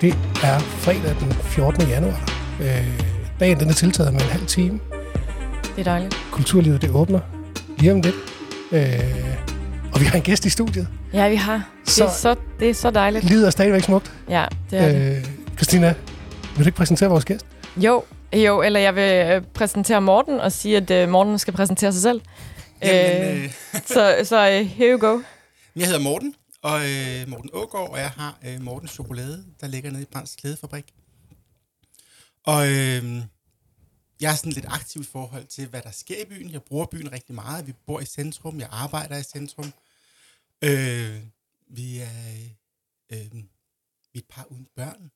Det er fredag den 14. januar. Øh, dagen den er tiltaget med en halv time. Det er dejligt. Kulturlivet det åbner lige om lidt. Øh, og vi har en gæst i studiet. Ja, vi har. Det, Så- er, så, det er så dejligt. Livet er stadigvæk smukt. Ja, det er det. Øh, Christina, vil du ikke præsentere vores gæst? Jo, jo, eller jeg vil øh, præsentere Morten og sige, at øh, Morten skal præsentere sig selv. Jamen, Øh, øh, Så, så øh, here you go. jeg hedder Morten, og øh, Morten Ågaard, og jeg har øh, Mortens Chokolade, der ligger nede i Brands Klædefabrik. Og øh, jeg er sådan lidt aktiv i forhold til, hvad der sker i byen. Jeg bruger byen rigtig meget. Vi bor i centrum, jeg arbejder i centrum. Øh, vi er øh, vi er et par uden børn.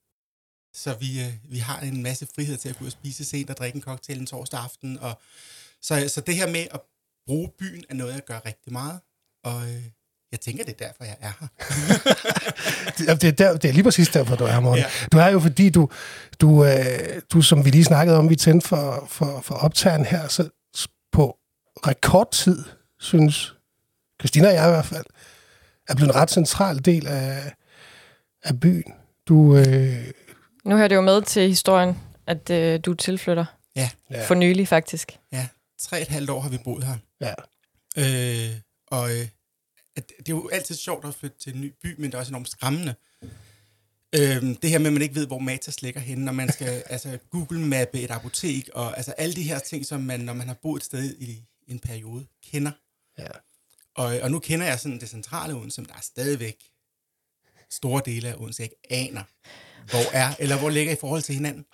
Så vi, øh, vi har en masse frihed til at gå ud og spise sent og drikke en cocktail en torsdag aften. Og, så, så det her med at bruge byen er noget, jeg gør rigtig meget. Og øh, jeg tænker, det er derfor, jeg er her. Det, er der, det er lige præcis derfor, du er her, Morten. Ja. Du er jo, fordi du, du, øh, du, som vi lige snakkede om, vi tændte for, for, for optageren her, så på rekordtid, synes Christina og jeg i hvert fald, er blevet en ret central del af, af byen. Du, øh, Nu hører det jo med til historien, at øh, du tilflytter. Ja. Ja. For nylig, faktisk. Ja, tre og et halvt år har vi boet her. ja, Øh, og øh, at det er jo altid sjovt at flytte til en ny by, men det er også enormt skræmmende. Øh, det her med, at man ikke ved, hvor Matas ligger henne, når man skal altså, Google-mappe et apotek, og altså alle de her ting, som man, når man har boet et sted i en periode, kender. ja. Og, og nu kender jeg sådan det centrale Odense, men der er stadigvæk store dele af Odense, jeg ikke aner, hvor er, eller hvor ligger i forhold til hinanden.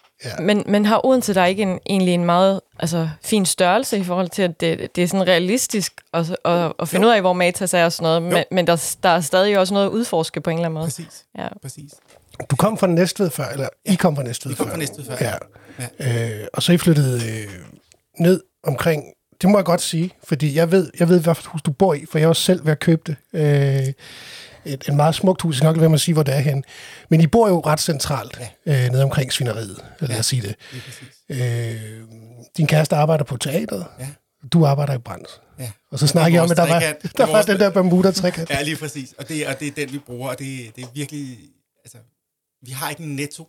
Men, men har Odense der ikke en, egentlig en meget altså, fin størrelse i forhold til, at det, det er sådan realistisk at, at, at finde Jo. ud af, hvor Matas er og sådan noget, men, men der, der er stadig også noget at udforske på en eller anden måde. Præcis, Ja. præcis. Du kom fra Næstved før, eller I kom fra Næstved Vi kom før. fra Næstved før, Ja. ja. Øh, og så I flyttede øh, ned omkring, det må jeg godt sige, fordi jeg ved, jeg ved, hvilket hus du bor i, for jeg også selv ved at købe det. Øh, et, et meget smukt hus, jeg skal nok lade være med at sige, hvor det er hen. Men I bor jo ret centralt, ja. øh, nede omkring Svineriet, lad os sige det. Præcis. Øh, din kæreste arbejder på teateret. Ja. Du arbejder i Brands. Ja. Og så snakker jeg om, at der var, der er var den der Bermuda-trekant. Ja, lige præcis. Og det, og det er den, vi bruger, og det, det er virkelig... Altså, vi har ikke en netto,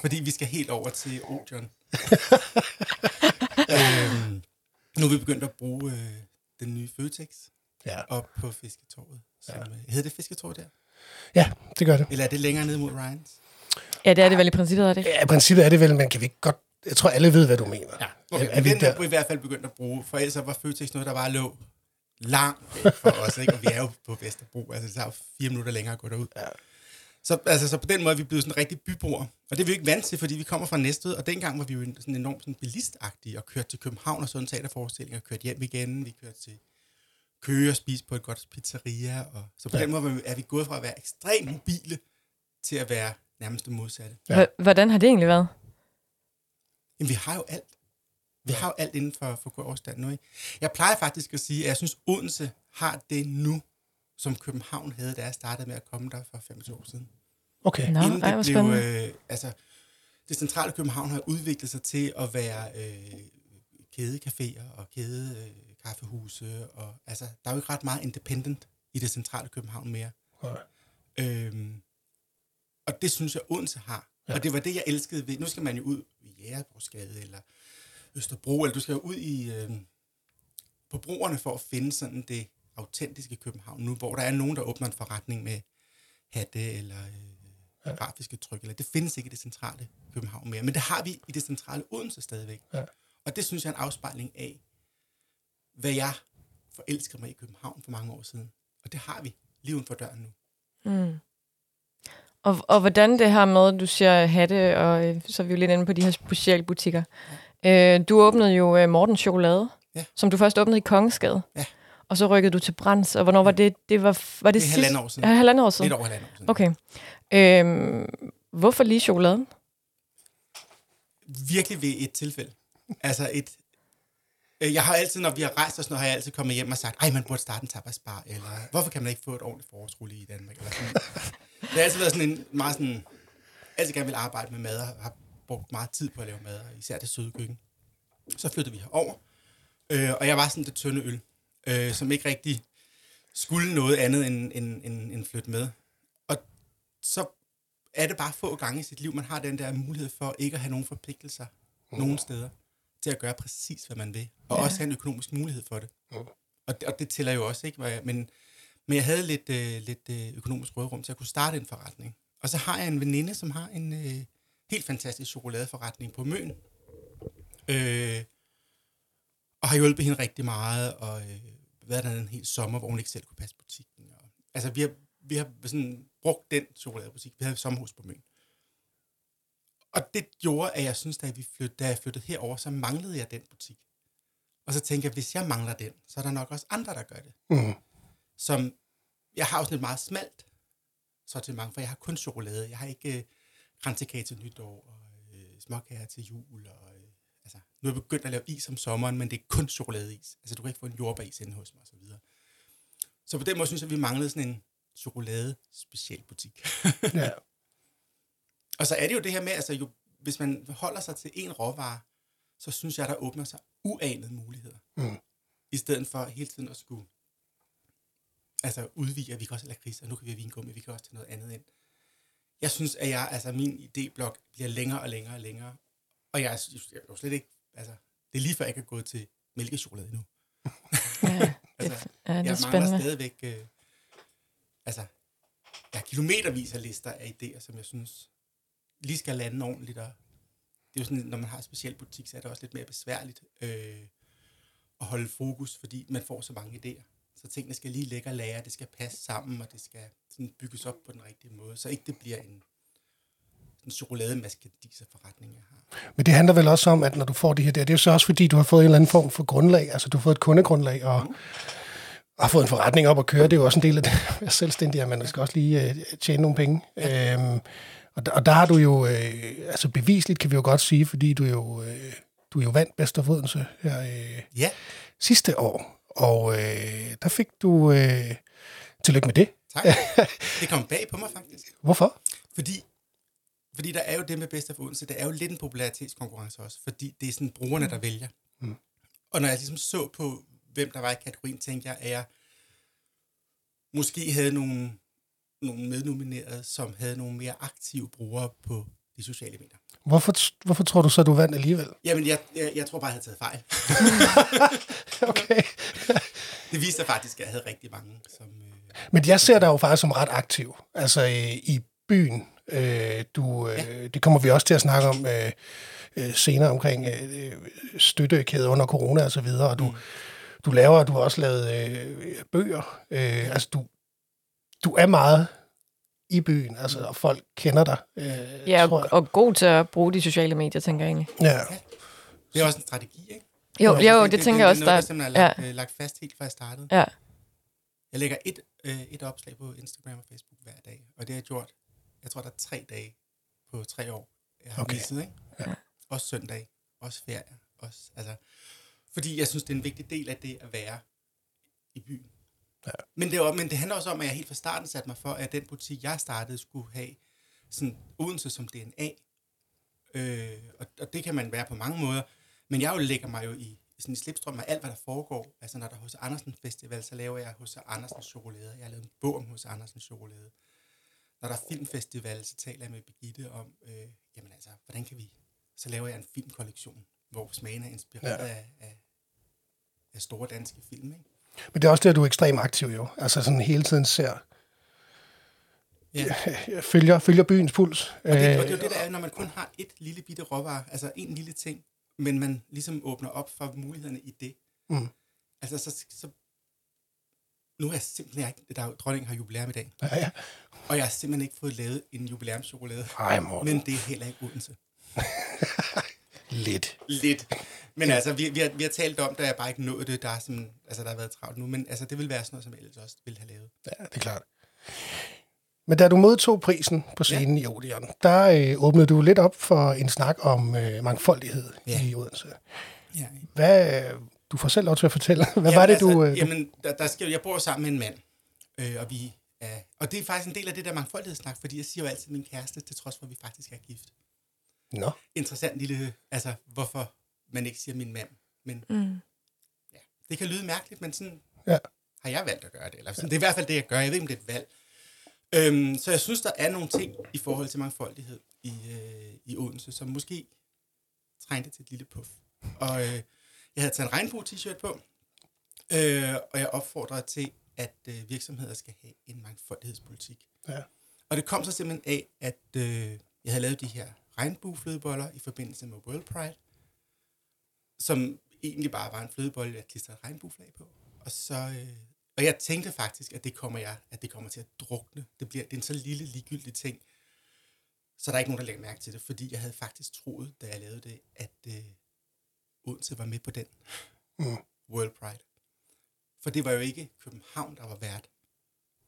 fordi vi skal helt over til Odeon. øhm, nu er vi begyndt at bruge øh, den nye Føtex Ja. op på Fisketorvet. Som, ja. Hedder det Fisketorvet der? ja, det gør det. Eller er det længere ned mod Ryans? Ja, det er det vel i princippet, er det? Ja, i princippet er det vel, men kan vi ikke godt... Jeg tror, alle ved, hvad du mener. Ja. Er, Okay, er vi den der? er vi i hvert fald begyndt at bruge, for ellers var Føtex noget, der bare lå langt for os, ikke? og vi er jo på Vesterbro, altså det tager jo fire minutter længere at gå derud. Ja. Så, altså, så på den måde er vi blevet sådan en rigtig byboer, og det er vi jo ikke vant til, fordi vi kommer fra Næstved, og dengang var vi jo en- sådan enormt sådan bilistagtige, og kørte til København og så en teaterforestilling, og kørte hjem igen, vi kørte til Køge og spise på et godt pizzeria, og så på Ja. den måde er vi gået fra at være ekstremt mobile, til at være nærmest det modsatte. Ja. H- Hvordan har det egentlig været? Jamen, vi har jo alt. Vi har jo alt inden for, for gåafstand nu, ikke? Jeg plejer faktisk at sige, at jeg synes, Odense har det nu, som København havde, da jeg startede med at komme der for 25 år siden. Okay. Nå, Inden ej, det blev, spændende. øh, altså, det centrale København har udviklet sig til at være øh, kædecaféer og kædekaffehuse, og altså, der er jo ikke ret meget independent i det centrale København mere. Nej. Øhm, og det synes jeg, Odense har. Ja. Og det var det, jeg elskede ved. Nu skal man jo ud i Jægerborgsgade eller Østerbro, eller du skal jo ud i, øh, på broerne for at finde sådan det autentiske København nu, hvor der er nogen, der åbner en forretning med hatte eller øh, Ja. grafiske tryk. Eller, det findes ikke i det centrale København mere, men det har vi i det centrale Odense stadigvæk. Ja. Og det synes jeg er en afspejling af, hvad jeg forelskede mig i København for mange år siden. Og det har vi lige uden for døren nu. Mm. Og, og hvordan det her med, du siger hatte, og øh, så er vi jo lidt inde på de her specialbutikker. Ja. Øh, du åbnede jo øh, Mortens Chokolade, Ja. som du først åbnede i Kongensgade. Ja. Og så rykkede du til Brands, og hvornår var det? Det var, var det, Det er sidst- halvandet år siden. Ja, halvandet år siden. Lidt over halvandet år siden. Okay. Øhm, hvorfor lige chokoladen? Virkelig ved et tilfælde. Altså et... øh, Jeg har altid, når vi har rejst og sådan noget, har jeg altid kommet hjem og sagt, ej, man burde starte en tapasbar, eller hvorfor kan man ikke få et ordentligt forårsrulle i Danmark? Eller sådan. Det har altid været sådan en meget sådan... Altid gerne vil arbejde med mad, og har brugt meget tid på at lave mad, og især det søde køkken. Så flyttede vi herover, øh, og jeg var sådan det tynde øl, øh, som ikke rigtig skulle noget andet end, end, end, end flytte med. Og så er det bare få gange i sit liv, man har den der mulighed for ikke at have nogen forpligtelser mm. nogen steder til at gøre præcis, hvad man vil. Og ja. også have en økonomisk mulighed for det. Mm. Og, det og det tæller jo også, ikke? Men, men jeg havde lidt, øh, lidt øh, økonomisk rådrum til at kunne starte en forretning. Og så har jeg en veninde, som har en øh, helt fantastisk chokoladeforretning på Møn. Øh, og har hjulpet hende rigtig meget, og øh, været der en hel sommer, hvor hun ikke selv kunne passe butikken. Og, altså, vi har, vi har sådan brugt den chokoladebutik. Vi havde et sommerhus på Møn. Og det gjorde, at jeg synes, da, vi flyttede, da jeg flyttede herover, så manglede jeg den butik. Og så tænkte jeg, hvis jeg mangler den, så er der nok også andre, der gør det. Mm. Som, jeg har også et meget smalt sortiment, for jeg har kun chokolade. Jeg har ikke øh, kransekage til nytår, og øh, småkager til jul. Og, øh, altså, nu er jeg begyndt at lave is om sommeren, men det er kun chokoladeis. Altså, du kan ikke få en jordbæris inde hos mig, og så videre. Så på den måde synes jeg, at vi manglede sådan en chokolade specialbutik. ja. Og så er det jo det her med, altså jo, hvis man holder sig til en råvare, så synes jeg, der åbner sig uanede muligheder. Mm. I stedet for hele tiden at skulle altså udvide, at vi kan også have lakrids, og nu kan vi have vingummi, vi kan også tage noget andet ind. Jeg synes, at jeg, altså min idéblok bliver længere og længere og længere, og jeg, jeg, jeg er jo slet ikke, altså, det er lige før jeg kan gå til mælkechokolade nu. Ja, altså, ja, det er jeg spændende. mangler stadigvæk, øh, altså, jeg har kilometervis af lister af idéer, som jeg synes lige skal lande ordentligt, og det er jo sådan, når man har en speciel butik, så er det også lidt mere besværligt øh, at holde fokus, fordi man får så mange idéer. Så tingene skal lige lægge og lære, det skal passe sammen, og det skal sådan bygges op på den rigtige måde, så ikke det bliver en, en chokolademaskadiser forretning, jeg har. Men det handler vel også om, at når du får det her der, det er jo så også fordi, du har fået en eller anden form for grundlag, altså du har fået et kundegrundlag, og mm. har fået en forretning op at køre, det er jo også en del af det at være selvstændig, at man skal også lige uh, tjene nogle penge. Ja. Øhm, og, der, og der har du jo, øh, altså bevisligt kan vi jo godt sige, fordi du jo, øh, du jo vandt bedst af Odense her øh, ja. sidste år. Og øh, der fik du, øh, tillykke med det. Tak. Det kom bag på mig faktisk. Hvorfor? Fordi, fordi der er jo det med bedst af Odense, det er jo lidt en popularitetskonkurrence også, fordi det er sådan brugerne, der vælger. Mm. Og når jeg ligesom så på, hvem der var i kategorien, tænkte jeg, at jeg måske havde nogle nogle mednominerede, som havde nogle mere aktive brugere på de sociale medier. Hvorfor, hvorfor tror du så, du vandt alligevel? Jamen, jeg, jeg, jeg tror bare, jeg havde taget fejl. okay. det viste sig faktisk, at jeg havde rigtig mange. Som, øh, Men jeg ser dig jo faktisk som ret aktiv. Altså øh, i byen. Øh, du, øh, ja. Det kommer vi også til at snakke om øh, øh, senere omkring øh, støttekæde under corona og så videre. Og du, mm. du laver, du har også lavet øh, bøger. Øh, altså du, du er meget i byen, altså, og folk kender dig. Øh, ja, og, og god til at bruge de sociale medier, tænker jeg egentlig. Ja. Det er også en strategi, ikke? Jo, jo, jo det, det, tænker jeg også. Det er noget, der, der lagt, ja. Øh, lagt fast helt fra jeg startede. Ja. Jeg lægger et, øh, et opslag på Instagram og Facebook hver dag, og det har jeg gjort, jeg tror, der er tre dage på tre år, jeg har okay. misset, ikke? Ja. Også søndag, også ferie, også, altså, fordi jeg synes, det er en vigtig del af det at være i byen. Ja. Men, det var, men det handler også om, at jeg helt fra starten satte mig for, at den butik, jeg startede, skulle have sådan Odense som DNA. Øh, og, og det kan man være på mange måder. Men jeg jo lægger mig jo i, sådan i slipstrøm af alt, hvad der foregår. Altså når der er hos Andersen Festival, så laver jeg hos Andersen Chokolade. Jeg har lavet en bog om hos Andersen Chokolade. Når der er filmfestival, så taler jeg med Birgitte om, øh, jamen altså, hvordan kan vi... Så laver jeg en filmkollektion, hvor smagen er inspireret ja. af, af, af store danske film, ikke? Men det er også det, at du er ekstremt aktiv jo. Altså sådan hele tiden ser... Ja. Følger, følger byens puls. Og det, og det er jo det, der er, når man kun har et lille bitte råvarer, altså en lille ting, men man ligesom åbner op for mulighederne i det. Mm. Altså, så, så nu er jeg simpelthen ikke, der dronningen har jubilæum i dag. Ja, ja. Og jeg har simpelthen ikke fået lavet en jubilæumschokolade. Ej, Men det er heller ikke Odense. Lidt. Lidt. Men altså, vi, vi, har, vi har talt om, at jeg bare ikke nået det. Der, er sådan, altså, der har været travlt nu, men altså, det vil være sådan noget, som jeg ellers også ville have lavet. Ja, det er klart. Men da du modtog prisen på scenen ja. i Odeon, der øh, åbnede du lidt op for en snak om øh, mangfoldighed ja. i Odense. Ja. Hvad, du får selv lov til at fortælle. Hvad jamen, var det, altså, du... Øh, jamen, der, der skal, jeg bor sammen med en mand, øh, og vi er, og det er faktisk en del af det der mangfoldighedssnak, fordi jeg siger jo altid min kæreste, til trods for, at vi faktisk er gift. Nå. Interessant lille, altså hvorfor man ikke siger min mand. Men mm. ja, det kan lyde mærkeligt, men sådan ja. har jeg valgt at gøre det. Eller sådan, ja. Det er i hvert fald det, jeg gør. Jeg ved ikke, om det er et valg. Øhm, så jeg synes, der er nogle ting i forhold til mangfoldighed i, øh, i Odense, som måske trængte til et lille puff. Og øh, jeg havde taget en regnbue-t-shirt på, øh, og jeg opfordrede til, at øh, virksomheder skal have en mangfoldighedspolitik. Ja. Og det kom så simpelthen af, at øh, jeg havde lavet de her regnbueflødeboller i forbindelse med World Pride, som egentlig bare var en flødebolle, jeg klistrede et regnbueflag på. Og så, øh, og jeg tænkte faktisk, at det kommer jeg, at det kommer til at drukne. Det bliver det er en så lille ligegyldig ting, så der er ikke nogen, der lægger mærke til det, fordi jeg havde faktisk troet, da jeg lavede det, at øh, Odense var med på den Mm. World Pride. For det var jo ikke København, der var vært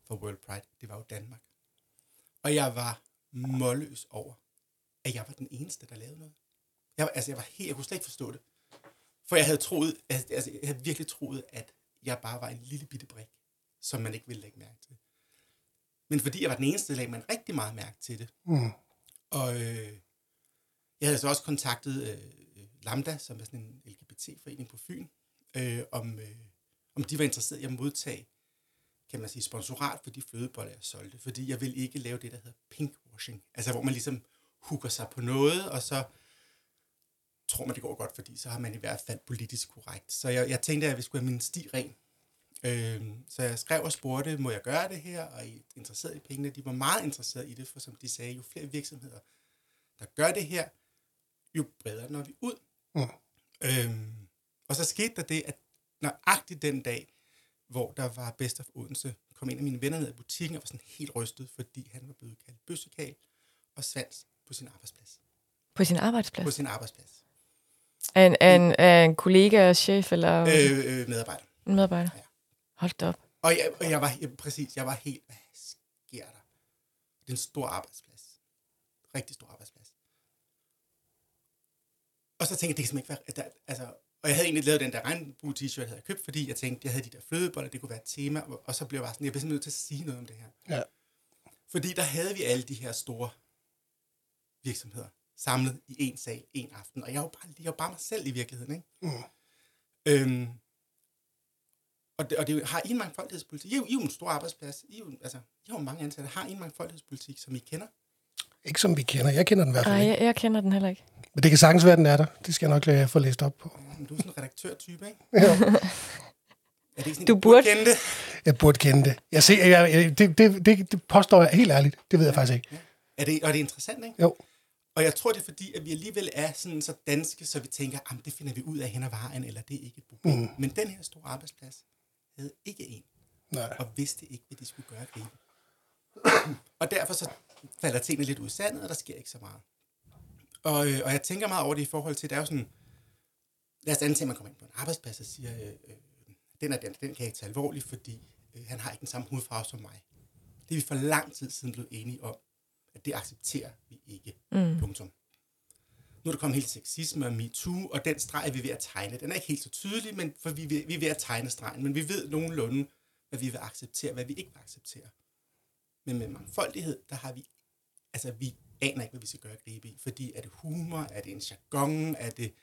for World Pride. Det var jo Danmark. Og jeg var målløs over, at jeg var den eneste, der lavede noget. Jeg, var- altså, jeg var helt, jeg kunne slet ikke forstå det. For jeg havde troet, altså, altså, jeg havde virkelig troet, at jeg bare var en lille bitte brik, som man ikke ville lægge mærke til. Men fordi jeg var den eneste, lagde man rigtig meget mærke til det. Mm. Og øh, jeg havde så også kontaktet øh, Lambda, som er sådan en LGBT-forening på Fyn, øh, om, øh, om de var interesseret i at modtage, kan man sige, sponsorat for de flødeboller, jeg solgte. Fordi jeg vil ikke lave det, der hedder pinkwashing. Altså, hvor man ligesom hooker sig på noget, og så tror man, det går godt, fordi så har man i hvert fald politisk korrekt. Så jeg, jeg tænkte, at jeg skulle have min sti ren. Øh, så jeg skrev og spurgte, må jeg gøre det her, og er I interesseret i pengene? De var meget interesserede i det, for som de sagde, jo flere virksomheder, der gør det her, jo bredere når vi ud. Mm. Øhm, og så skete der det, at nøjagtigt den dag, hvor der var Best of Odense, kom en af mine venner ned i butikken og var sådan helt rystet, fordi han var blevet kaldt bøssekal og svans på sin arbejdsplads. På sin arbejdsplads? På sin arbejdsplads. Af en, af en, af en kollega, chef eller Øh, øh, medarbejder. en medarbejder? Ja. Hold da op. Og jeg, og jeg var ja, præcis, jeg var helt, hvad sker der? Det er en stor arbejdsplads. Rigtig stor arbejdsplads. Og så tænkte jeg, det kan simpelthen ikke være, at der, altså, og jeg havde egentlig lavet den der regnbue t-shirt, havde jeg købt, fordi jeg tænkte, jeg havde de der flødeboller, det kunne være et tema, og, og så blev jeg bare sådan, jeg bliver simpelthen nødt til at sige noget om det her. Ja. Fordi der havde vi alle de her store virksomheder samlet i en sal, en aften, og jeg var bare, jeg var bare mig selv i virkeligheden, ikke? Mm. Øhm, og det, og det har I en mangfoldighedspolitik? I er jo, I er jo en stor arbejdsplads. I er jo, altså, I har jo mange ansatte. Har I en mangfoldighedspolitik, som I kender? Ikke som vi kender. Jeg kender den i hvert fald Nej, ikke. jeg, jeg kender den heller ikke. Men det kan sagtens være, den er der. Det skal jeg nok lade få læst op på. Men Du er sådan en redaktørtype, ikke? Ja. Er det ikke sådan, Du I burde- kende det? Jeg burde kende det. Jeg ser, jeg, jeg, det, det, det, det påstår jeg helt ærligt. Det ved jeg faktisk ikke. Er det, og det er interessant, ikke? Jo. Og jeg tror, det er fordi, at vi alligevel er sådan så danske, så vi tænker, at det finder vi ud af hen ad vejen, eller det er ikke et problem. Mm. Men den her store arbejdsplads havde ikke en, Nej. og vidste ikke, hvad de skulle gøre gribe. og derfor så falder tingene lidt ud i sandet, og der sker ikke så meget. Og, øh, og jeg tænker meget over det i forhold til, der er jo sådan, lad os antage, at man kommer ind på en arbejdsplads og siger, øh, øh, den er den, den kan jeg ikke tage alvorligt, fordi øh, han har ikke den samme hudfarve som mig. Det er vi for lang tid siden blevet enige om, at det accepterer vi ikke. Mm. Punktum. Nu er der kommet helt sexisme og MeToo, og den streg er vi ved at tegne. Den er ikke helt så tydelig, men for vi, er ved- vi er ved at tegne stregen, men vi ved nogenlunde, hvad vi vil acceptere, hvad vi ikke vil acceptere. Men med mangfoldighed, der har vi, altså vi aner ikke, hvad vi skal gøre at gribe i, fordi er det humor, er det en jargon, er det,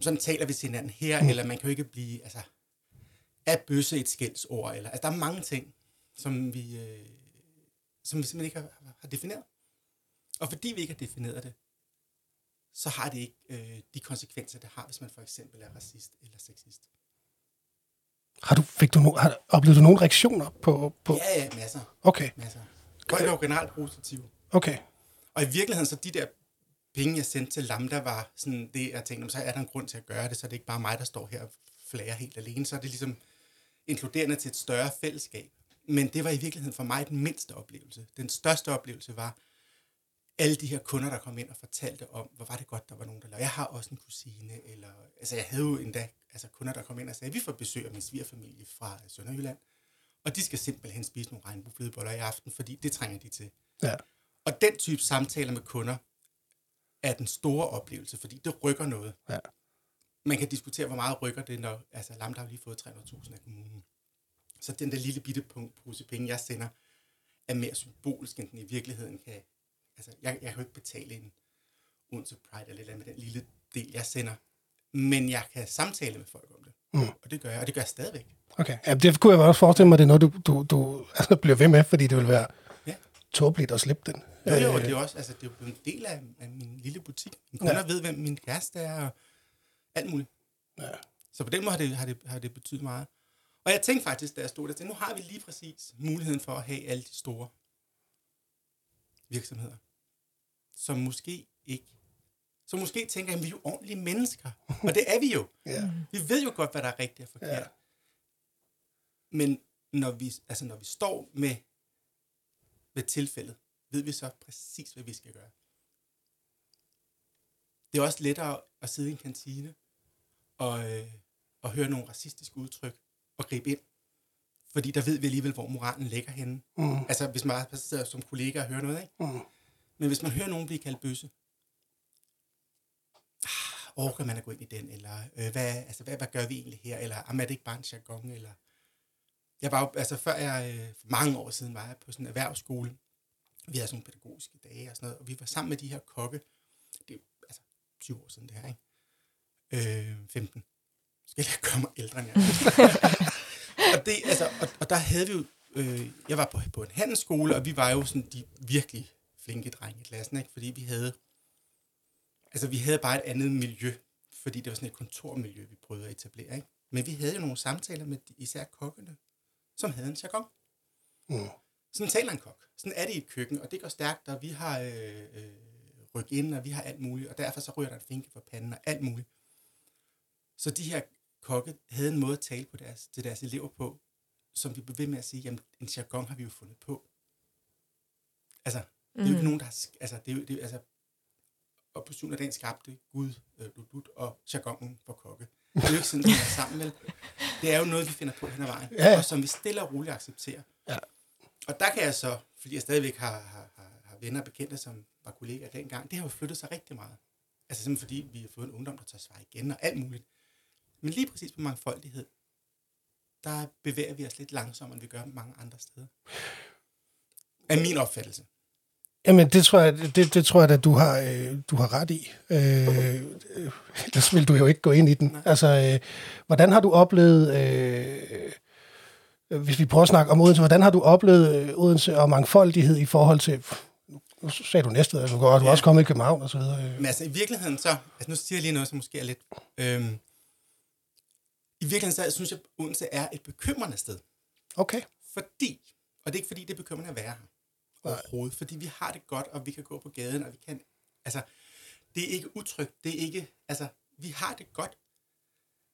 sådan taler vi til hinanden her, mm. eller man kan jo ikke blive, altså, er bøsse et skældsord, eller, altså der er mange ting, som vi, øh, som vi simpelthen ikke har, har defineret. Og fordi vi ikke har defineret det, så har det ikke øh, de konsekvenser, det har, hvis man for eksempel er racist eller sexist. Har du, fik du no, har, oplevede du nogle reaktioner på... på Ja, ja, masser. okay, masser. Folk er jo generelt positive. okay. Og i virkeligheden, så de der penge, jeg sendte til Lambda, var sådan det, jeg tænkte, "Nå, så er der en grund til at gøre det, så er det ikke bare mig, der står her og flager helt alene. Så er det ligesom inkluderende til et større fællesskab. Men det var i virkeligheden for mig den mindste oplevelse. Den største oplevelse var alle de her kunder, der kom ind og fortalte om, hvor var det godt, der var nogen, der lavede. Jeg har også en kusine, eller, altså jeg havde jo endda altså kunder, der kom ind og sagde, vi får besøg af min svigerfamilie fra Sønderjylland, og de skal simpelthen spise nogle regnbueflødeboller i aften, fordi det trænger de til. Ja. Og den type samtaler med kunder er den store oplevelse, fordi det rykker noget. Ja. Man kan diskutere, hvor meget rykker det, når altså, Lambda har lige fået 300.000 af kommunen. Så den der lille bitte punkt pose penge, jeg sender, er mere symbolisk, end den i virkeligheden kan. Altså, jeg, jeg kan jo ikke betale en Odense Pride eller et eller andet med den lille del, jeg sender. Men jeg kan samtale med folk om det. Mm. Og det gør jeg, og det gør jeg stadigvæk. Okay, ja, det kunne jeg også forestille mig, det er noget, du, du, du altså, bliver ved med, fordi det vil være Ja. tåbeligt at slippe den. Jo, jo, og Øh, det er også, altså, det er jo en del af, af min lille butik. Min kunder Ja. ja. ved, hvem min kæreste er, og alt muligt. Ja. Så på den måde har det, har, det, har det betydet meget. Og jeg tænkte faktisk, da jeg stod der, til, nu har vi lige præcis muligheden for at have alle de store virksomheder, som måske ikke, som måske tænker, at vi er jo ordentlige mennesker. Og det er vi jo. Ja. Vi ved jo godt, hvad der er rigtigt og forkert. Ja. Men når vi, altså når vi står med, med tilfældet, ved vi så præcis, hvad vi skal gøre. Det er også lettere at sidde i en kantine og, øh, og høre nogle racistiske udtryk og gribe ind. Fordi der ved vi alligevel, hvor moralen ligger henne. Mm. Altså, hvis man sidder som kollega og hører noget, ikke? Mm. Men hvis man hører nogen blive kaldt bøsse, ah, orker man at gå ind i den, eller øh, hvad, altså, hvad, hvad gør vi egentlig her, eller ah, "Jamen, er det ikke bare en jargon, eller... Jeg var jo, altså før jeg, øh, for mange år siden, var jeg på sådan en erhvervsskole. Vi havde sådan nogle pædagogiske dage og sådan noget, og vi var sammen med de her kokke. Det er jo, altså 20 år siden det her, ikke? Øh, 15. Skal jeg gøre mig ældre end jeg og, det, altså, og, og der havde vi jo, øh, jeg var på, på en handelsskole, og vi var jo sådan de virkelig flinke drenge i klassen, ikke? fordi vi havde, altså vi havde bare et andet miljø, fordi det var sådan et kontormiljø, vi prøvede at etablere. Ikke? Men vi havde jo nogle samtaler med de- især kokkene, som havde en jargon. Mm. Sådan taler en kok. Sådan er det i et køkken, og det går stærkt, og vi har øh, øh, ryk ind, og vi har alt muligt, og derfor så ryger der en finke for panden og alt muligt. Så de her kokke havde en måde at tale på deres, til deres elever på, som vi blev ved med at sige, jamen en jargon har vi jo fundet på. Altså, det er jo ikke nogen, der har, altså, det er det er, altså, og på syvende af dagen skabte Gud, øh, Lut og jargonen for kokke. Det er jo ikke sådan, det er sammen, vel? Det er jo noget, vi finder på hen ad vejen, Ja. og som vi stille og roligt accepterer. Ja. Og der kan jeg så, fordi jeg stadigvæk har, har, har, har venner og bekendte, som var kollegaer dengang, det har jo flyttet sig rigtig meget. Altså simpelthen fordi, vi har fået en ungdom, der tager svar igen og alt muligt. Men lige præcis på mangfoldighed, der bevæger vi os lidt langsommere, end vi gør mange andre steder. Er min opfattelse. Jamen, det tror jeg, det, det tror jeg at du har, øh, du har ret i. Øh, øh, ellers vil du jo ikke gå ind i den. Altså, øh, hvordan har du oplevet, øh, hvis vi prøver at snakke om Odense, hvordan har du oplevet øh, Odense og mangfoldighed i forhold til, nu sagde du næste, altså, du er Ja. også kommet i København og så videre. øh. Men altså i virkeligheden så, altså nu siger jeg lige noget, som måske er lidt... Øhm, I virkeligheden så synes jeg, at Odense er et bekymrende sted. Okay. Fordi, og det er ikke fordi, det er bekymrende at være her Nej. fordi vi har det godt, og vi kan gå på gaden, og vi kan, altså, det er ikke utrygt, det er ikke, altså, vi har det godt,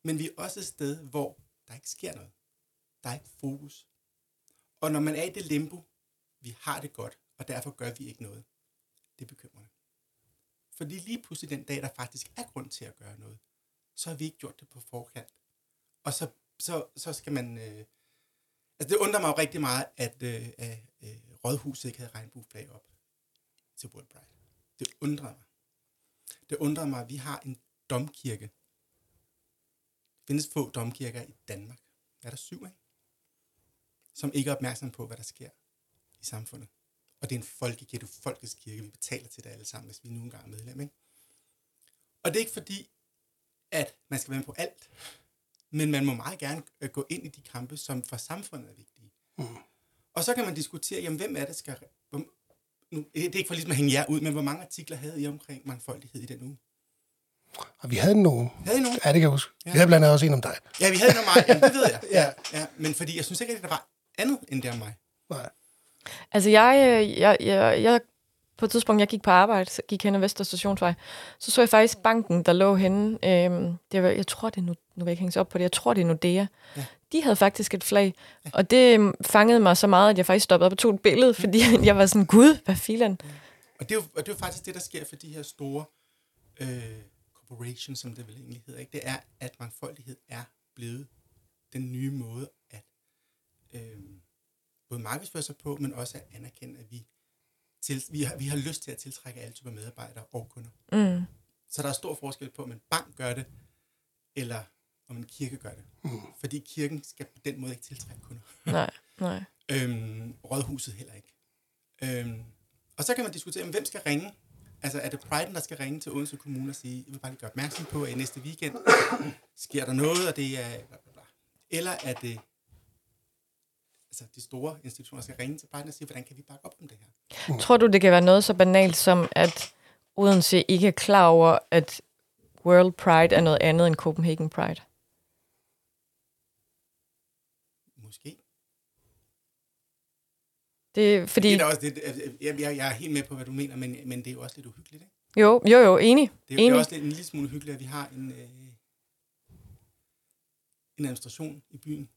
men vi er også et sted, hvor der ikke sker noget. Der er ikke fokus. Og når man er i det limbo, vi har det godt, og derfor gør vi ikke noget, det er bekymrende. Fordi lige pludselig den dag, der faktisk er grund til at gøre noget, så har vi ikke gjort det på forkant. Og så, så, så skal man... Øh, altså det undrer mig jo rigtig meget, at øh, øh, Rådhuset ikke havde regnbueflag op til World Pride. Det undrer mig. Det undrer mig, at vi har en domkirke. Der findes få domkirker i Danmark. Er der syv, ikke? Som ikke er opmærksom på, hvad der sker i samfundet. Og det er en folkekirke, det er folkets kirke. Vi betaler til det alle sammen, hvis vi nu engang er medlem, ikke? Og det er ikke fordi, at man skal være med på alt. Men man må meget gerne gå ind i de kampe, som for samfundet er vigtige. Mm. Og så kan man diskutere, jamen hvem er det, skal... Hvor, nu, det er ikke for ligesom at hænge jer ud, men hvor mange artikler havde I omkring mangfoldighed i den uge? Og vi havde nogen. Havde I nogen? Ja, det kan jeg huske. Ja. Vi havde blandt andet også en om dig. Ja, vi havde noget meget, jamen, det ved jeg. Ja. ja. Men fordi jeg synes ikke, at der var andet end det om mig. Nej. Altså, jeg, øh, jeg, jeg, jeg, på et tidspunkt, jeg gik på arbejde, så gik hen ad Vester Stationsvej, så så jeg faktisk banken, der lå henne. Øhm, det var, jeg tror, det er nu, nu vil jeg ikke hænge sig op på det, jeg tror, det er Nordea. Ja. De havde faktisk et flag, og det øhm, fangede mig så meget, at jeg faktisk stoppede op og tog et billede, fordi jeg var sådan, gud, hvad filan? Og det, er jo, og det er jo faktisk det, der sker for de her store øh, corporations, som det vel egentlig hedder. Ikke? Det er, at mangfoldighed er blevet den nye måde at øh, både markedsføre sig på, men også at anerkende, at vi, til, vi, har, vi har lyst til at tiltrække alle typer medarbejdere og kunder. Mm. Så der er stor forskel på, om en bank gør det, eller om en kirke gør det. Mm. Fordi kirken skal på den måde ikke tiltrække kunder. Nej, nej. Øhm, rådhuset heller ikke. Øhm, og så kan man diskutere, hvem skal ringe? Altså, er det Priden, der skal ringe til Odense Kommune og sige, jeg vil bare lige gøre opmærksom på, at i næste weekend sker der noget, og det er. Eller er det altså de store institutioner skal ringe til Biden og sige, hvordan kan vi bakke op om det her? Tror du, det kan være noget så banalt som, at Odense ikke er klar over, at World Pride er noget andet end Copenhagen Pride? Måske. Det er fordi... Det er også lidt, jeg, jeg, jeg er helt med på, hvad du mener, men, men det er jo også lidt uhyggeligt, ikke? Jo, jo, jo, enig. Det er, jo- det er enig. også lidt, en lille smule uhyggeligt, at vi har en, øh, en administration i byen.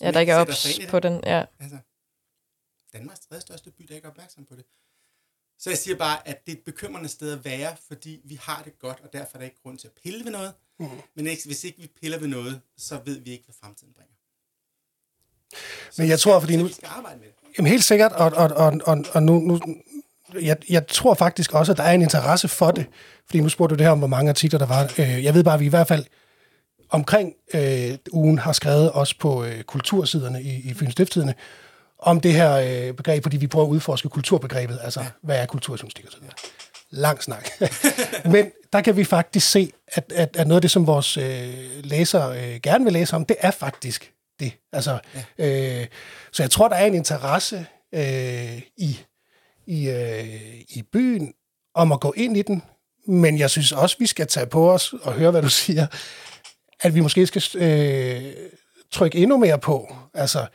Ja, der ikke er ops det. på den. Ja. Altså, Danmarks tredje største by, der ikke er opmærksom på det. Så jeg siger bare, at det er et bekymrende sted at være, fordi vi har det godt, og derfor er der ikke grund til at pille ved noget. Mm. Men ikke, hvis ikke vi piller ved noget, så ved vi ikke, hvad fremtiden bringer. Så Men jeg tror, fordi så nu- Vi skal arbejde med det. Jamen helt sikkert, og, og, og, og, og nu, nu jeg, jeg tror faktisk også, at der er en interesse for det. Fordi nu spurgte du det her om, hvor mange artikler der var. Øh, Jeg ved bare, at vi i hvert fald omkring øh, ugen har skrevet også på øh, kultursiderne i, i Fyns Stiftstidende, om det her øh, begreb, fordi vi prøver at udforske kulturbegrebet, altså ja. hvad er kulturjournalistik og sådan noget. Lang snak. Men der kan vi faktisk se, at, at, at noget af det, som vores øh, læsere øh, gerne vil læse om, det er faktisk det. Altså, ja. øh, så jeg tror, der er en interesse øh, i, i, øh, i byen om at gå ind i den, men jeg synes også, vi skal tage på os og høre, hvad du siger, at vi måske skal øh, trykke endnu mere på, altså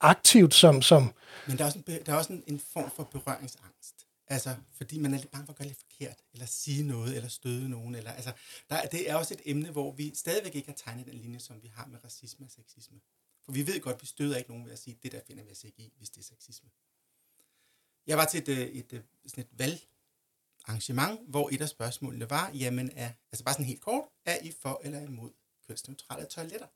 aktivt som, som Men der er også, en, der er også en, en form for berøringsangst. Altså, fordi man er lidt bange for at gøre lidt forkert, eller sige noget, eller støde nogen. Eller, altså, der, det er også et emne, hvor vi stadigvæk ikke har tegnet den linje, som vi har med racisme og sexisme. For vi ved godt, at vi støder ikke nogen ved at sige, det der finder vi os ikke i, hvis det er sexisme. Jeg var til et, øh, et, et, sådan et valgarrangement, hvor et af spørgsmålene var, jamen er, altså bare sådan helt kort, er I for eller imod kønsneutrale toiletter?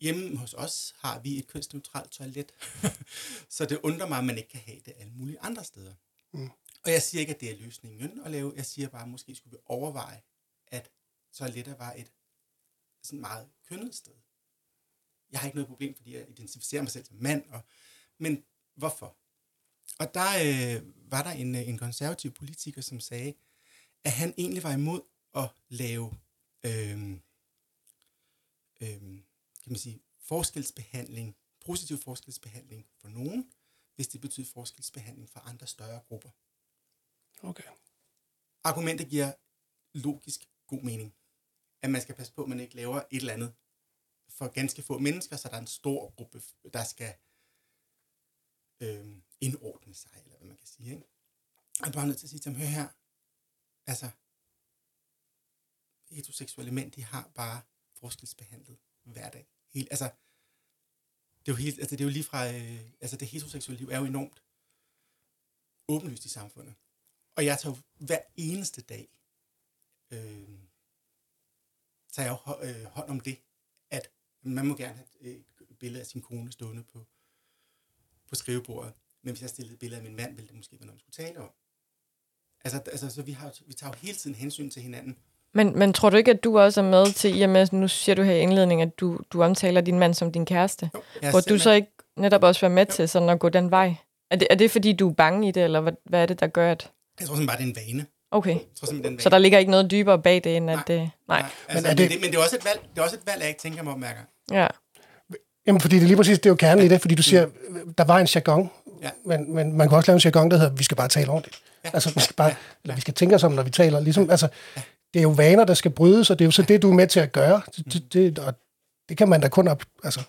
Hjemme hos os har vi et kønsneutralt toilet, så det undrer mig, at man ikke kan have det alle mulige andre steder. Mm. Og jeg siger ikke, at det er løsningen at lave. Jeg siger bare, at måske skulle vi overveje, at toiletter var et sådan meget kønnet sted. Jeg har ikke noget problem, fordi jeg identificerer mig selv som mand, og, men hvorfor? Og der øh, var der en, øh, en konservativ politiker, som sagde, at han egentlig var imod at lave øh, øh, kan man sige, forskelsbehandling, positiv forskelsbehandling for nogen, hvis det betyder forskelsbehandling for andre større grupper. okay. Argumentet giver logisk god mening. At man skal passe på, at man ikke laver et eller andet for ganske få mennesker, så der er en stor gruppe, der skal øh, indordne sig, eller hvad man kan sige. Ikke? Og du er nødt til at sige til ham, hør her, altså, heteroseksuelle mænd, de har bare forskelsbehandlet hver dag. Helt, altså, det er jo, helt, altså, det er jo lige fra, øh, altså det heteroseksuelle liv er jo enormt åbenlyst i samfundet. Og jeg tager jo hver eneste dag, øh, tager jeg jo hå- øh, hånd om det, at man må gerne have et øh, billede af sin kone stående på, på skrivebordet. Men hvis jeg stillede et billede af min mand, ville det måske være noget, man skulle tale om. Altså, altså så vi, har, vi tager jo hele tiden hensyn til hinanden. Men, men tror du ikke, at du også er med til, i og med, nu siger du her i indledningen, at du, du omtaler din mand som din kæreste? Jo, Hvor du så ikke netop også være med Jo. til sådan at gå den vej? Er det, er det fordi, du er bange i det, eller hvad, hvad er det, der gør, at... Jeg tror simpelthen bare, det er en vane. Okay, Jeg tror simpelthen, det er en vane. så der ligger ikke noget dybere bag det, end at Nej. det... Nej, Nej, altså, Men er det-. Men, det, men det er også et valg, det er også et valg, jeg ikke tænker mig om, mærker. ja. Jamen, fordi det er lige præcis, det er jo kernen i det, fordi du siger, der var en jargon, Ja. men, men man kan også lave en jargon, der hedder, vi skal bare tale ordentligt. Ja. Altså, vi skal bare, eller vi skal tænke os om, når vi taler. Ligesom, altså, det er jo vaner, der skal brydes, og det er jo så det, du er med til at gøre. Det, det, det, og det kan man da kun op, altså,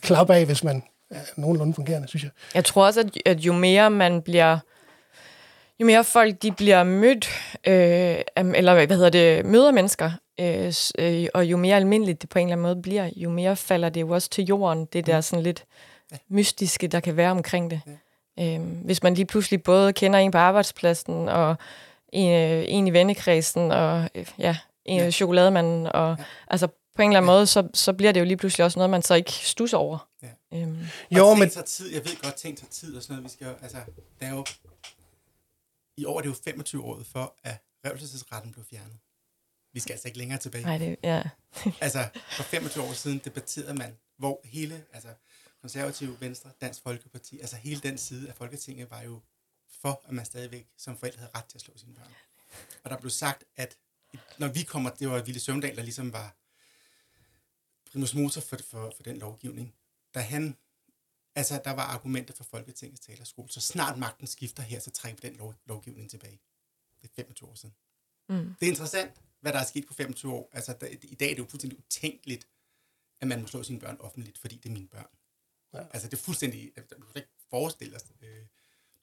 klappe af, hvis man er nogenlunde fungerende, synes jeg. Jeg tror også, at, at jo mere man bliver... Jo mere folk de bliver mødt, øh, eller hvad hedder det, møder mennesker, øh, øh, og jo mere almindeligt det på en eller anden måde bliver, jo mere falder det jo også til jorden, det der sådan lidt mystiske, der kan være omkring det. Øh, hvis man lige pludselig både kender en på arbejdspladsen, og en, øh, en i vennekredsen, og øh, ja, en ja. chokolademanden, og altså på en eller anden måde, så, så bliver det jo lige pludselig også noget, man så ikke stusser over. Ja. Øhm, Jo, men tager tid. Jeg ved godt, ting tager tid og sådan noget. Vi skal jo, altså, der er jo, I år er det jo 25 år for, at revselsesretten blev fjernet. Vi skal altså ikke længere tilbage. nej, det, ja. Altså, for 25 år siden debatterede man, hvor hele, altså, konservative, venstre, dansk folkeparti, altså hele den side af Folketinget var jo for, at man stadigvæk som forældre havde ret til at slå sine børn. Og der blev sagt, at når vi kommer, det var Ville Søvndal, der ligesom var primus motor for, for, for den lovgivning. Da han, altså der var argumenter for Folketingets talerskole, så snart magten skifter her, så trækker vi den lov, lovgivning tilbage. Det er 25 år siden. Mm. Det er interessant, hvad der er sket på 25 år. Altså der, i dag er det jo fuldstændig utænkeligt, at man må slå sine børn offentligt, fordi det er mine børn. Ja. Altså det er fuldstændig, du kan ikke forestille dig. Øh,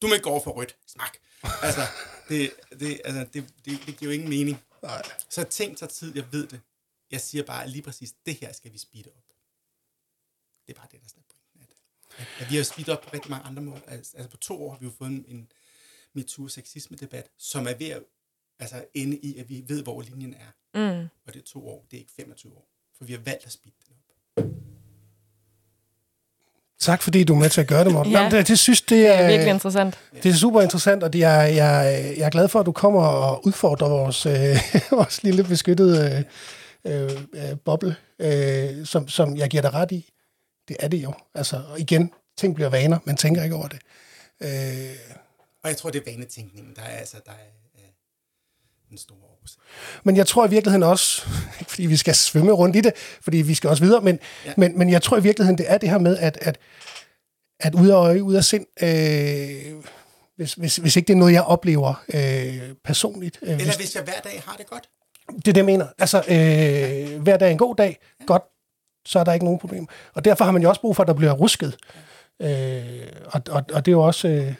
du må ikke gå over for rødt. Smak. Altså, det, det, altså, det, det, det giver jo ingen mening. Nej. Så tænk sig tid, jeg ved det. Jeg siger bare, at lige præcis det her skal vi speede op. Det er bare det, der er pointen af det. At, at vi har speedet op på rigtig mange andre måder. Altså, altså på to år har vi jo fået en, en MeToo-sexisme-debat, som er ved at altså, ende i, at vi ved, hvor linjen er. Mm. Og det er to år, det er ikke 25 år. For vi har valgt at speede den op. Tak fordi du er med til at gøre det, Morten. Ja. Jamen, det, det synes, det Det er er, virkelig interessant. det er super interessant, og det er, jeg, jeg er glad for, at du kommer og udfordrer vores, øh, vores lille beskyttede øh, øh, boble, øh, som, som jeg giver dig ret i. Det er det jo. Altså, og igen, ting bliver vaner, man tænker ikke over det. Øh, Og jeg tror, det er vanetænkningen, der er, altså, der er, er den store årsag. Men jeg tror i virkeligheden også, ikke fordi vi skal svømme rundt i det, fordi vi skal også videre, men, ja. Ja. men, men jeg tror i virkeligheden, det er det her med, at, at, at ud af øje, ud af sind, øh, hvis, hvis, hvis ikke det er noget, jeg oplever øh, personligt. Øh, Eller hvis, hvis jeg hver dag har det godt. det er det, jeg mener. Altså, øh, hver dag er en god dag, godt, så er der ikke nogen problem. Og derfor har man jo også brug for, at der bliver rusket. Øh, og, og, og det er jo også... Øh,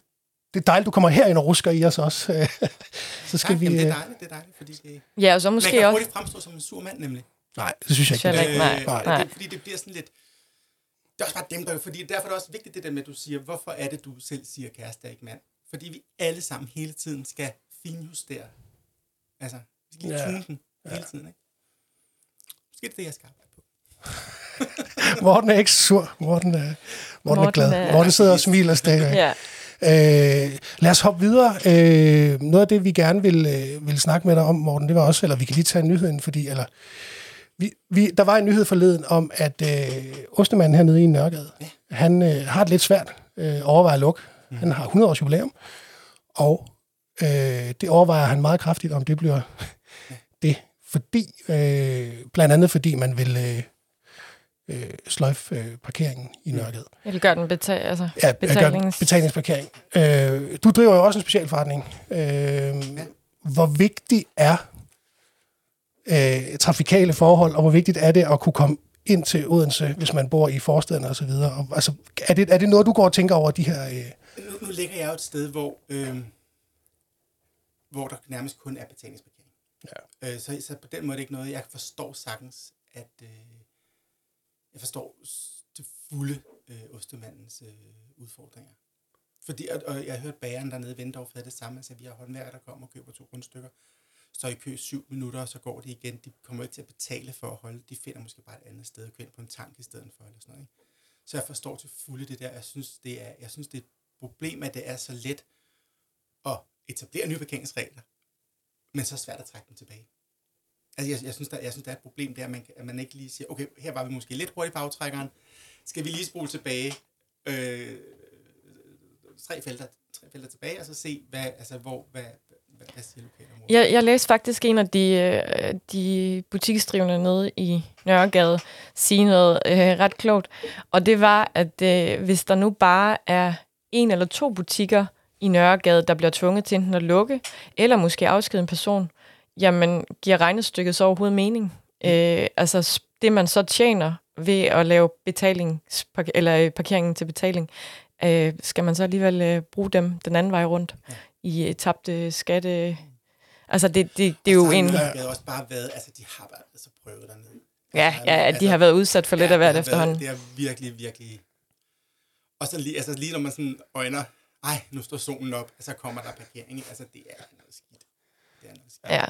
det er dejligt, du kommer herind og rusker i os også. så skal Ja, vi... jamen, det er Øh, dejligt, det er dejligt, fordi det, Ja, og så man måske kan også... hurtigt fremstå som en sur mand, nemlig. nej, det synes jeg ikke. Synes jeg ikke. Nej, Øh, nej. Det, fordi det bliver sådan lidt... Det er også bare dem, der... Fordi derfor er det også vigtigt, det der med, at du siger, hvorfor er det, du selv siger kæreste, og ikke mand? Fordi vi alle sammen hele tiden skal finjustere. Altså, vi skal lige Ja. tune den hele tiden, ikke? Måske er det det, jeg skal arbejde på. Morten er ikke sur. Morten er, Morten er Morten glad. er- Morten sidder og smiler stadigvæk. Ja. Øh, lad os hoppe videre. Øh, noget af det, vi gerne vil, øh, vil snakke med dig om, Morten, det var også, eller vi kan lige tage nyheden, fordi, eller, vi, vi, der var en nyhed forleden om, at øh, Ostemanden hernede i Nørregade, ja. han øh, har det lidt svært, øh, overvejer at lukke. Mm. Han har 100 års jubilæum, og øh, det overvejer han meget kraftigt, om det bliver det, fordi, øh, blandt andet fordi man vil øh, øh, sløjfe øh, parkeringen i Nørregade. Eller gør den betal, altså, Ja, betalings... betalings... betalingsparkering. Øh, du driver jo også en specialforretning. Øh, hvor vigtigt er øh, trafikale forhold, og hvor vigtigt er det at kunne komme ind til Odense, hvis man bor i forstederne osv.? Og, altså, er, det, er det noget, du går og tænker over de her... Øh, Nu, nu ligger jeg jo et sted, hvor, øh, hvor der nærmest kun er betalingsparkering. Ja. Øh, så, så på den måde er det ikke noget, jeg forstår sagtens, at øh, jeg forstår til fulde øh, ostemandens øh, udfordringer. Fordi, og, og jeg har hørt bageren dernede vente havde det samme, altså vi har håndværkere, der kommer og køber to rundstykker, står i kø syv minutter, og så går de igen. De kommer ikke til at betale for at holde. De finder måske bare et andet sted at køre ind på en tank i stedet for. Eller sådan noget, ikke? Så jeg forstår til fulde det der. Jeg synes, det er, jeg synes, det er et problem, at det er så let at etablere nye parkeringsregler, men så svært at trække dem tilbage. Altså, jeg, jeg, synes, der, jeg synes, der er et problem der, at man, at man ikke lige siger, okay, her var vi måske lidt hurtigt på aftrækkeren, skal vi lige spole tilbage, øh, tre, felter, tre felter tilbage, og så se, hvad, altså, hvor, hvad, hvad, hvad siger lokalområdet? Jeg, jeg læste faktisk en af de, øh, de butiksdrivende nede i Nørregade sige noget øh, ret klogt. Og det var, at øh, hvis der nu bare er en eller to butikker i Nørregade, der bliver tvunget til enten at lukke, eller måske afskede en person, jamen giver regnestykket så overhovedet mening? Øh, altså det, man så tjener ved at lave betalings, eller øh, parkeringen til betaling, øh, skal man så alligevel øh, bruge dem den anden vej rundt ja. i øh, tabte skatte... Altså, det, det, det er jo en... har Nørregade også bare været, altså de har bare været så prøvet dernede. Ja, Altså, ja, at de har været udsat for lidt af det hvert har efterhånden. Været, det er virkelig, virkelig... Og så lige, altså lige når man sådan øjner, ej, nu står solen op, og så kommer der parkering. Altså, det er noget skidt. Det er noget skidt. Ja.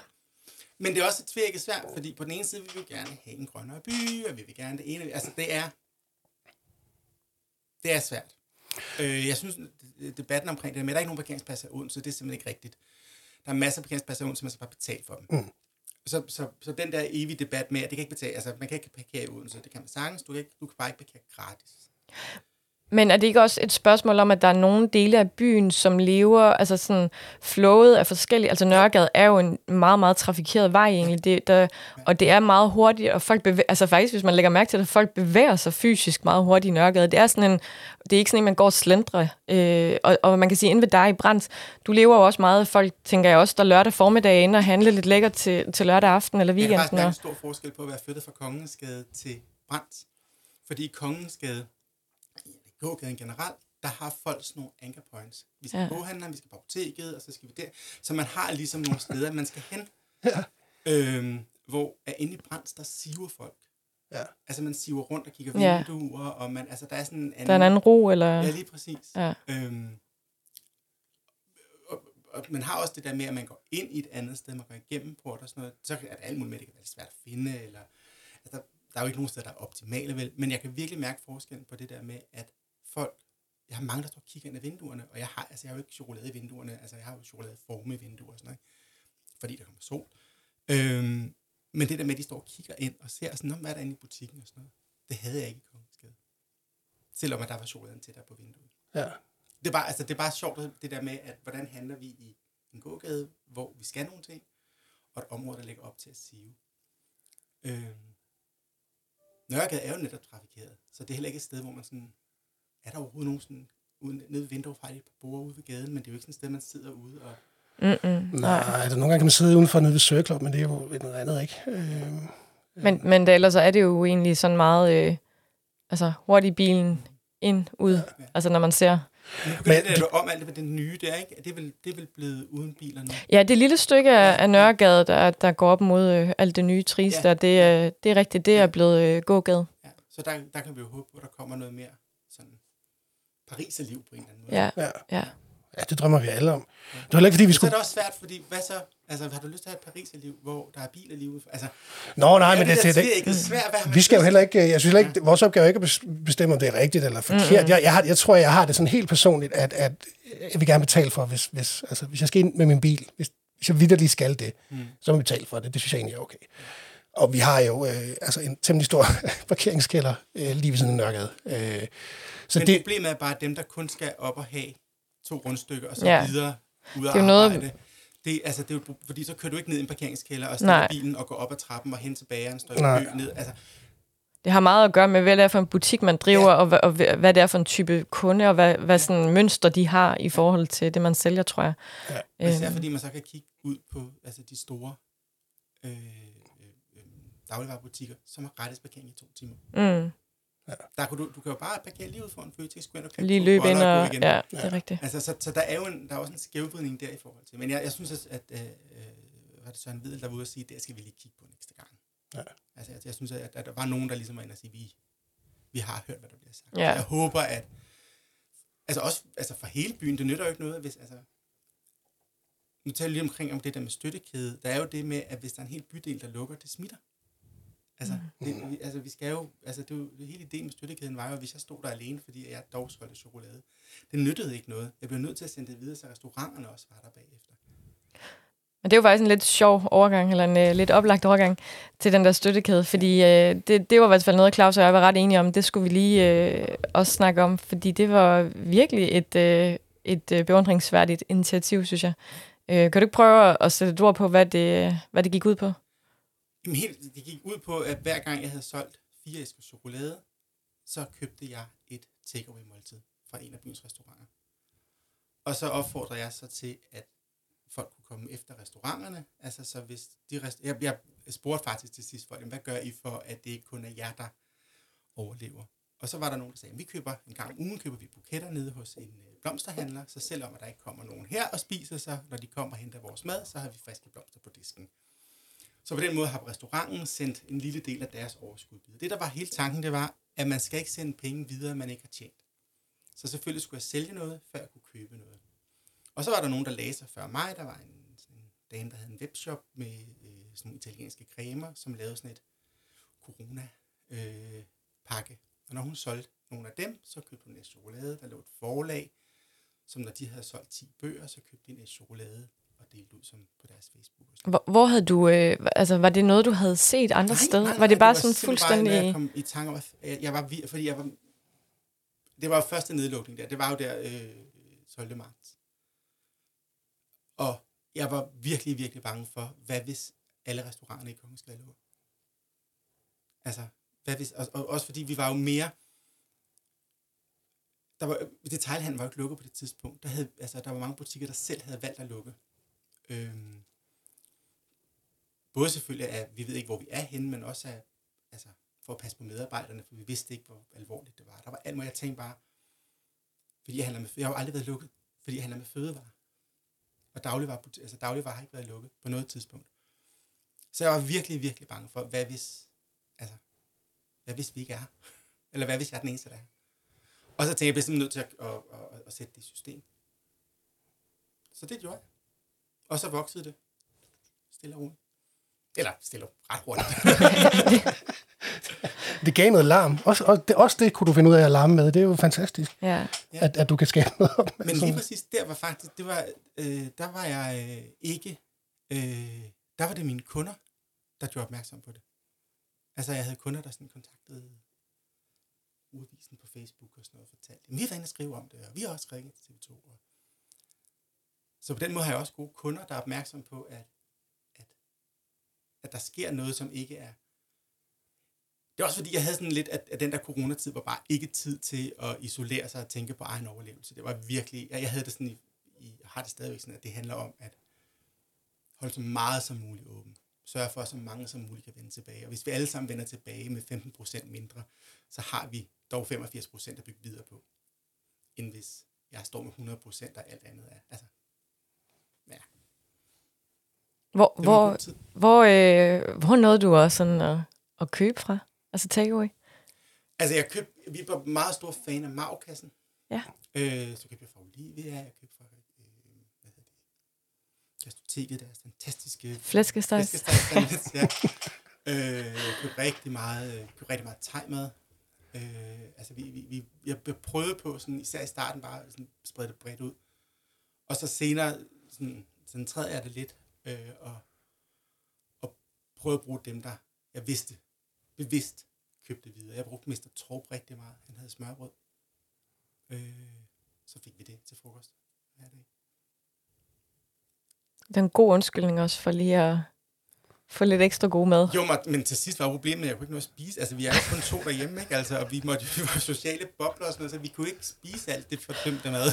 Men det er også et tvækket svært, fordi på den ene side vil vi gerne have en grønnere by, og vi vil gerne det ene. Altså, det er... Det er svært. Øh, jeg synes, debatten omkring det med, at der er ikke nogen parkeringspladser i Odense, det er simpelthen ikke rigtigt. Der er masser af parkeringspladser i Odense, man skal bare betale for dem. Mm. Så, så, så den der evige debat med, at det kan ikke betale, altså man kan ikke parkere i Odense, det kan man sagtens, du kan, ikke, du kan bare ikke parkere gratis. Men er det ikke også et spørgsmål om, at der er nogle dele af byen, som lever, altså sådan flowet af forskellige, altså Nørregade er jo en meget, meget trafikeret vej egentlig, det, der, og det er meget hurtigt, og folk bevæger, altså faktisk, hvis man lægger mærke til det, folk bevæger sig fysisk meget hurtigt i Nørregade. Det er sådan en, det er ikke sådan en, man går og slendre, øh, og, og, man kan sige, inde ved dig i Brands, du lever jo også meget, folk tænker jeg også, der lørdag formiddag ind og handle lidt lækkert til, til lørdag aften eller weekenden. Det er faktisk en stor forskel på at være flyttet fra Kongensgade til Brands, fordi Kongensgade gågaden generelt, der har folk sådan nogle anchor points. Vi skal ja. boghandleren, vi skal på apoteket, og så skal vi der. Så man har ligesom nogle steder, man skal hen. Ja. Øhm, hvor er inde i Brands, der siver folk. Ja. Altså man siver rundt og kigger vinduer, ja. og man, altså der er sådan en anden... Der er en anden ro, eller... Ja, lige præcis. Ja. Øhm, og, og, man har også det der med, at man går ind i et andet sted, man går igennem port og sådan noget, så er det alt muligt med, det kan være svært at finde, eller... Altså, der, der er jo ikke nogen steder, der er optimale, vel? Men jeg kan virkelig mærke forskellen på det der med, at folk, jeg har mange, der står og kigger ind ad vinduerne, og jeg har, altså, jeg har jo ikke chokolade i vinduerne, altså jeg har jo chokoladeforme i vinduer og sådan noget, fordi der kommer sol. Øhm, men det der med, at de står og kigger ind og ser sådan, hvad er der inde i butikken og sådan noget, det havde jeg ikke i Kongensgade. Selvom at der var chokoladen til der på vinduet. Ja. Det er bare, altså, det er bare sjovt, det der med, at hvordan handler vi i en gågade, hvor vi skal nogle ting, og et område, der ligger op til at sive. Øhm, Nørregade er jo netop trafikeret, så det er heller ikke et sted, hvor man sådan er der overhovedet nogen sådan, uden, nede ved vinduet fra på bord ude ved gaden, men det er jo ikke sådan et sted, man sidder ude og... Mm-mm, nej, altså nogle gange kan man sidde udenfor nede ved Søgeklub, men det er jo noget andet, ikke? Øh, men, øh. men det, ellers er det jo egentlig sådan meget, øh, altså hurtigt bilen ind, ud, ja. altså når man ser... Men, det er om alt det det nye, det er ikke? Det er vel, det er vel blevet uden biler nu? Ja, det lille stykke af, af Nørregade, der, der går op mod øh, alt det nye tris, ja. der, det, er, det er rigtigt, det er blevet øh, gågade. Ja, så der, der kan vi jo håbe på, at der kommer noget mere liv på en eller anden måde. Ja, ja. ja. Ja, det drømmer vi alle om. Ja. Det var ikke, fordi vi skulle... Så er det også svært, fordi hvad så? Altså, har du lyst til at have et liv, hvor der er bilerliv? Altså, Nå, nej, men det, det, det, det, det svært. Hvad vi skal jo heller ikke... Jeg synes heller ikke, ja. vores opgave er ikke at bestemme, om det er rigtigt eller forkert. Mm-hmm. Jeg, jeg, har, jeg tror, jeg har det sådan helt personligt, at, at jeg vil gerne betale for, hvis, hvis, altså, hvis jeg skal ind med min bil, hvis, hvis jeg vidderligt skal det, mm. så må vi betale for det. Det synes jeg egentlig er okay. Og vi har jo øh, altså en temmelig stor parkeringskælder øh, lige ved sådan en nørgade. Øh, så Men det, problemet er bare, at dem, der kun skal op og have to rundstykker, og så ja. videre ud af det er arbejde, noget... det, altså, det er jo, fordi så kører du ikke ned i en parkeringskælder og stiller bilen og går op ad trappen og hen til bageren, står i ned. Altså, det har meget at gøre med, hvad det er for en butik, man driver, ja. og, hvad, og hvad det er for en type kunde, og hvad, hvad sådan mønster de har i forhold til det, man sælger, tror jeg. Ja. Især øhm. fordi man så kan kigge ud på altså de store øh, dagligvarerbutikker, som har gratis parkering i to timer. Mm. Ja. Der kan du, du kan jo bare parkere lige ud foran Føtex, gå ind og Lige løbe ind og, og ja, det er rigtigt. Altså, så, så der er jo en, der er også en skævvridning der i forhold til. Men jeg, jeg synes, at, at øh, var det Søren Videl, der var ude og sige, det skal vi lige kigge på næste gang. Ja. Altså, jeg, jeg synes, at, at, der var nogen, der ligesom var inde og sige, vi, vi har hørt, hvad der bliver sagt. Ja. jeg håber, at altså også altså for hele byen, det nytter jo ikke noget, hvis, altså, nu taler jeg lige omkring om det der med støttekæde. Der er jo det med, at hvis der er en hel bydel, der lukker, det smitter. Altså, det, vi, altså, vi skal jo, altså, det, det hele ideen med støttekæden var jo, at hvis jeg stod der alene, fordi jeg dog solgte chokolade, det nyttede ikke noget. Jeg blev nødt til at sende det videre, så restauranterne også var der bagefter. Men det er jo faktisk en lidt sjov overgang, eller en uh, lidt oplagt overgang til den der støttekæde, fordi uh, det, det var i hvert fald noget, Claus og jeg var ret enige om. Det skulle vi lige uh, også snakke om, fordi det var virkelig et, uh, et uh, beundringsværdigt initiativ, synes jeg. Uh, kan du ikke prøve at sætte et ord på, hvad det, hvad det gik ud på? Jamen helt, det gik ud på, at hver gang jeg havde solgt fire æsker chokolade, så købte jeg et takeaway måltid fra en af byens restauranter. Og så opfordrer jeg så til, at folk kunne komme efter restauranterne. Altså så hvis de rest... jeg, jeg spurgte faktisk til sidst folk, hvad gør I for, at det ikke kun er jer, der overlever? Og så var der nogen, der sagde, vi køber en gang om ugen, køber vi buketter nede hos en øh, blomsterhandler, så selvom at der ikke kommer nogen her og spiser, sig, når de kommer og henter vores mad, så har vi friske blomster på disken. Så på den måde har restauranten sendt en lille del af deres overskud videre. Det, der var hele tanken, det var, at man skal ikke sende penge videre, man ikke har tjent. Så selvfølgelig skulle jeg sælge noget, før jeg kunne købe noget. Og så var der nogen, der lagde sig før mig. Der var en, en dame, der havde en webshop med øh, sådan nogle italienske cremer, som lavede sådan et corona-pakke. Øh, og når hun solgte nogle af dem, så købte hun en chokolade. Der lå et forlag, som når de havde solgt 10 bøger, så købte de en chokolade delt ud som på deres Facebook. Hvor, hvor havde du, øh, altså var det noget, du havde set andre nej, steder? Nej, var det bare det var sådan fuldstændig... Bare, jeg kom i tanke om, at jeg var, fordi jeg var, det var jo første nedlukning der. Det var jo der øh, 12. marts. Og jeg var virkelig, virkelig bange for, hvad hvis alle restauranterne i Kongensgade lå? Altså, hvad hvis, og, og, også fordi vi var jo mere, der var, detaljhandlen var jo ikke lukket på det tidspunkt. Der, havde, altså, der var mange butikker, der selv havde valgt at lukke. Øhm, både selvfølgelig, at vi ved ikke, hvor vi er henne, men også at, altså, for at passe på medarbejderne, for vi vidste ikke, hvor alvorligt det var. Der var alt muligt, jeg tænkte bare, fordi jeg handler med, jeg har jo aldrig været lukket, fordi jeg handler med fødevarer. Og dagligvarer, altså dagligvarer har ikke været lukket på noget tidspunkt. Så jeg var virkelig, virkelig bange for, hvad hvis, altså, hvad hvis vi ikke er Eller hvad hvis jeg er den eneste, der er Og så tænkte jeg, jeg bliver simpelthen nødt til at, at, at, at, at sætte det i system. Så det gjorde jeg. Og så voksede det. Stille og roligt. Eller stille ret hurtigt. det gav noget larm. Også, og det, også det kunne du finde ud af at larme med. Det er jo fantastisk, ja. at, at du kan skabe noget op. Men lige præcis der var faktisk, det var, øh, der var jeg øh, ikke, øh, der var det mine kunder, der gjorde opmærksom på det. Altså jeg havde kunder, der sådan kontaktede udvisen på Facebook og sådan noget, og fortalte, vi har været inde og skrive om det, og vi har også ringet til TV2. Og... Så på den måde har jeg også gode kunder, der er opmærksom på, at at at der sker noget, som ikke er... Det er også fordi, jeg havde sådan lidt, at, at den der coronatid var bare ikke tid til at isolere sig og tænke på egen overlevelse. Det var virkelig... Jeg, jeg havde det sådan i, i har det stadigvæk sådan, at det handler om at holde så meget som muligt åben. Sørge for, at så mange som muligt kan vende tilbage. Og hvis vi alle sammen vender tilbage med 15% mindre, så har vi dog 85% at bygge videre på, end hvis jeg står med 100% og alt andet er. Altså. Hvor, hvor, hvor, øh, hvor nåede du også sådan at, at købe fra? Altså takeaway? Altså, jeg købte, vi var meget store fan af Magkassen. Ja. Øh, så købte jeg fra Olivia, jeg købte fra, øh, Gastoteket, deres fantastiske... Flæskesteg. ja. øh, jeg købte rigtig meget, øh, købte rigtig meget tegmad. Øh, altså, vi, vi, vi, jeg prøvede på, sådan, især i starten, bare sådan, sprede det bredt ud. Og så senere, sådan, træder jeg det lidt, øh, og, og prøve at bruge dem, der jeg vidste, bevidst købte videre. Jeg brugte Mr. Torp rigtig meget. Han havde smørbrød. Øh, så fik vi det til frokost hver dag. Det er en god undskyldning også for lige at få lidt ekstra god mad. Jo, men til sidst var problemet, at jeg kunne ikke nå at spise. Altså, vi er jo kun to derhjemme, ikke? Altså, og vi, måtte, vi var sociale bobler og sådan noget, så vi kunne ikke spise alt det fordømte mad.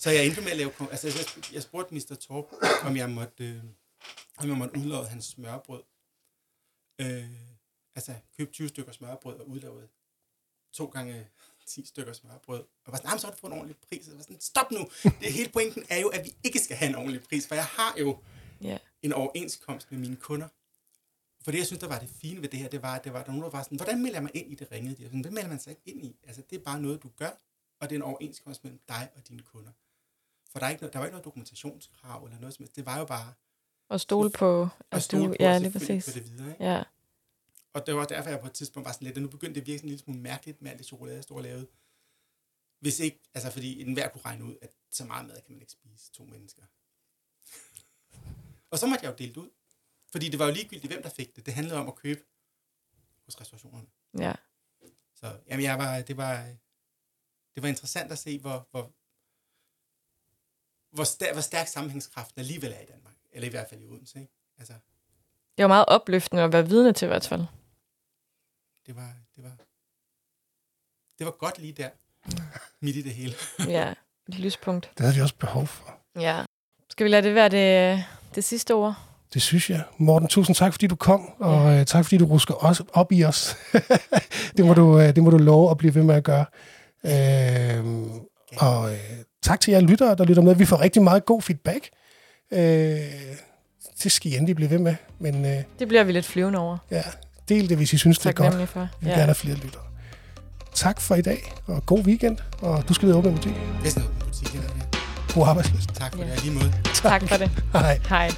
Så jeg endte med at lave... Altså, jeg, jeg spurgte Mr. Torp, om jeg måtte, øh, om jeg måtte udlade hans smørbrød. Øh, altså, købe 20 stykker smørbrød og udlade to gange 10 stykker smørbrød. Og var sådan, så har du fået en ordentlig pris. Og var sådan, stop nu! Det hele pointen er jo, at vi ikke skal have en ordentlig pris, for jeg har jo yeah. en overenskomst med mine kunder. For det, jeg synes, der var det fine ved det her, det var, at det var, der nogen, der var sådan, hvordan melder man ind i det ringede? De sådan, hvad melder man sig ikke ind i? Altså, det er bare noget, du gør, og det er en overenskomst mellem dig og dine kunder. For der, er ikke der var ikke noget dokumentationskrav eller noget som helst. Det var jo bare... At stole på... At stole på, ja, lige præcis. det videre, ikke? Ja. Og det var derfor, jeg på et tidspunkt var sådan lidt, at nu begyndte det at virke sådan en lille smule mærkeligt med alt det chokolade, jeg stod og lavede. Hvis ikke, altså fordi enhver kunne regne ud, at så meget mad kan man ikke spise to mennesker. og så måtte jeg jo dele det ud. Fordi det var jo ligegyldigt, hvem der fik det. Det handlede om at købe hos restaurationerne. Ja. Så jamen, jeg var, det, var, det var interessant at se, hvor, hvor, hvor, stær, hvor stærk sammenhængskraften alligevel er i Danmark. Eller i hvert fald i Odense. Ikke? Altså, det var meget opløftende at være vidne til i hvert fald. Det var, det var, det var godt lige der. Midt i det hele. ja, et lyspunkt. Det havde vi også behov for. Ja. Skal vi lade det være det, det sidste ord? Det synes jeg. Morten, tusind tak, fordi du kom, og ja. uh, tak, fordi du rusker os op i os. det, må ja. du, uh, det må du love at blive ved med at gøre. Uh, og uh, tak til jer lyttere, der lytter med. Vi får rigtig meget god feedback. Øh, det skal I endelig blive ved med. Men, øh, det bliver vi lidt flyvende over. Ja, del det, hvis I synes, tak det er godt. For. Vi vil ja. gerne have flere lyttere. Tak for i dag, og god weekend. Og du skal og åbne en butik. Jeg skal åbne butik, ja. God arbejdsløst. Tak for ja. det, lige måde. Tak. tak for det. Hej. Hej.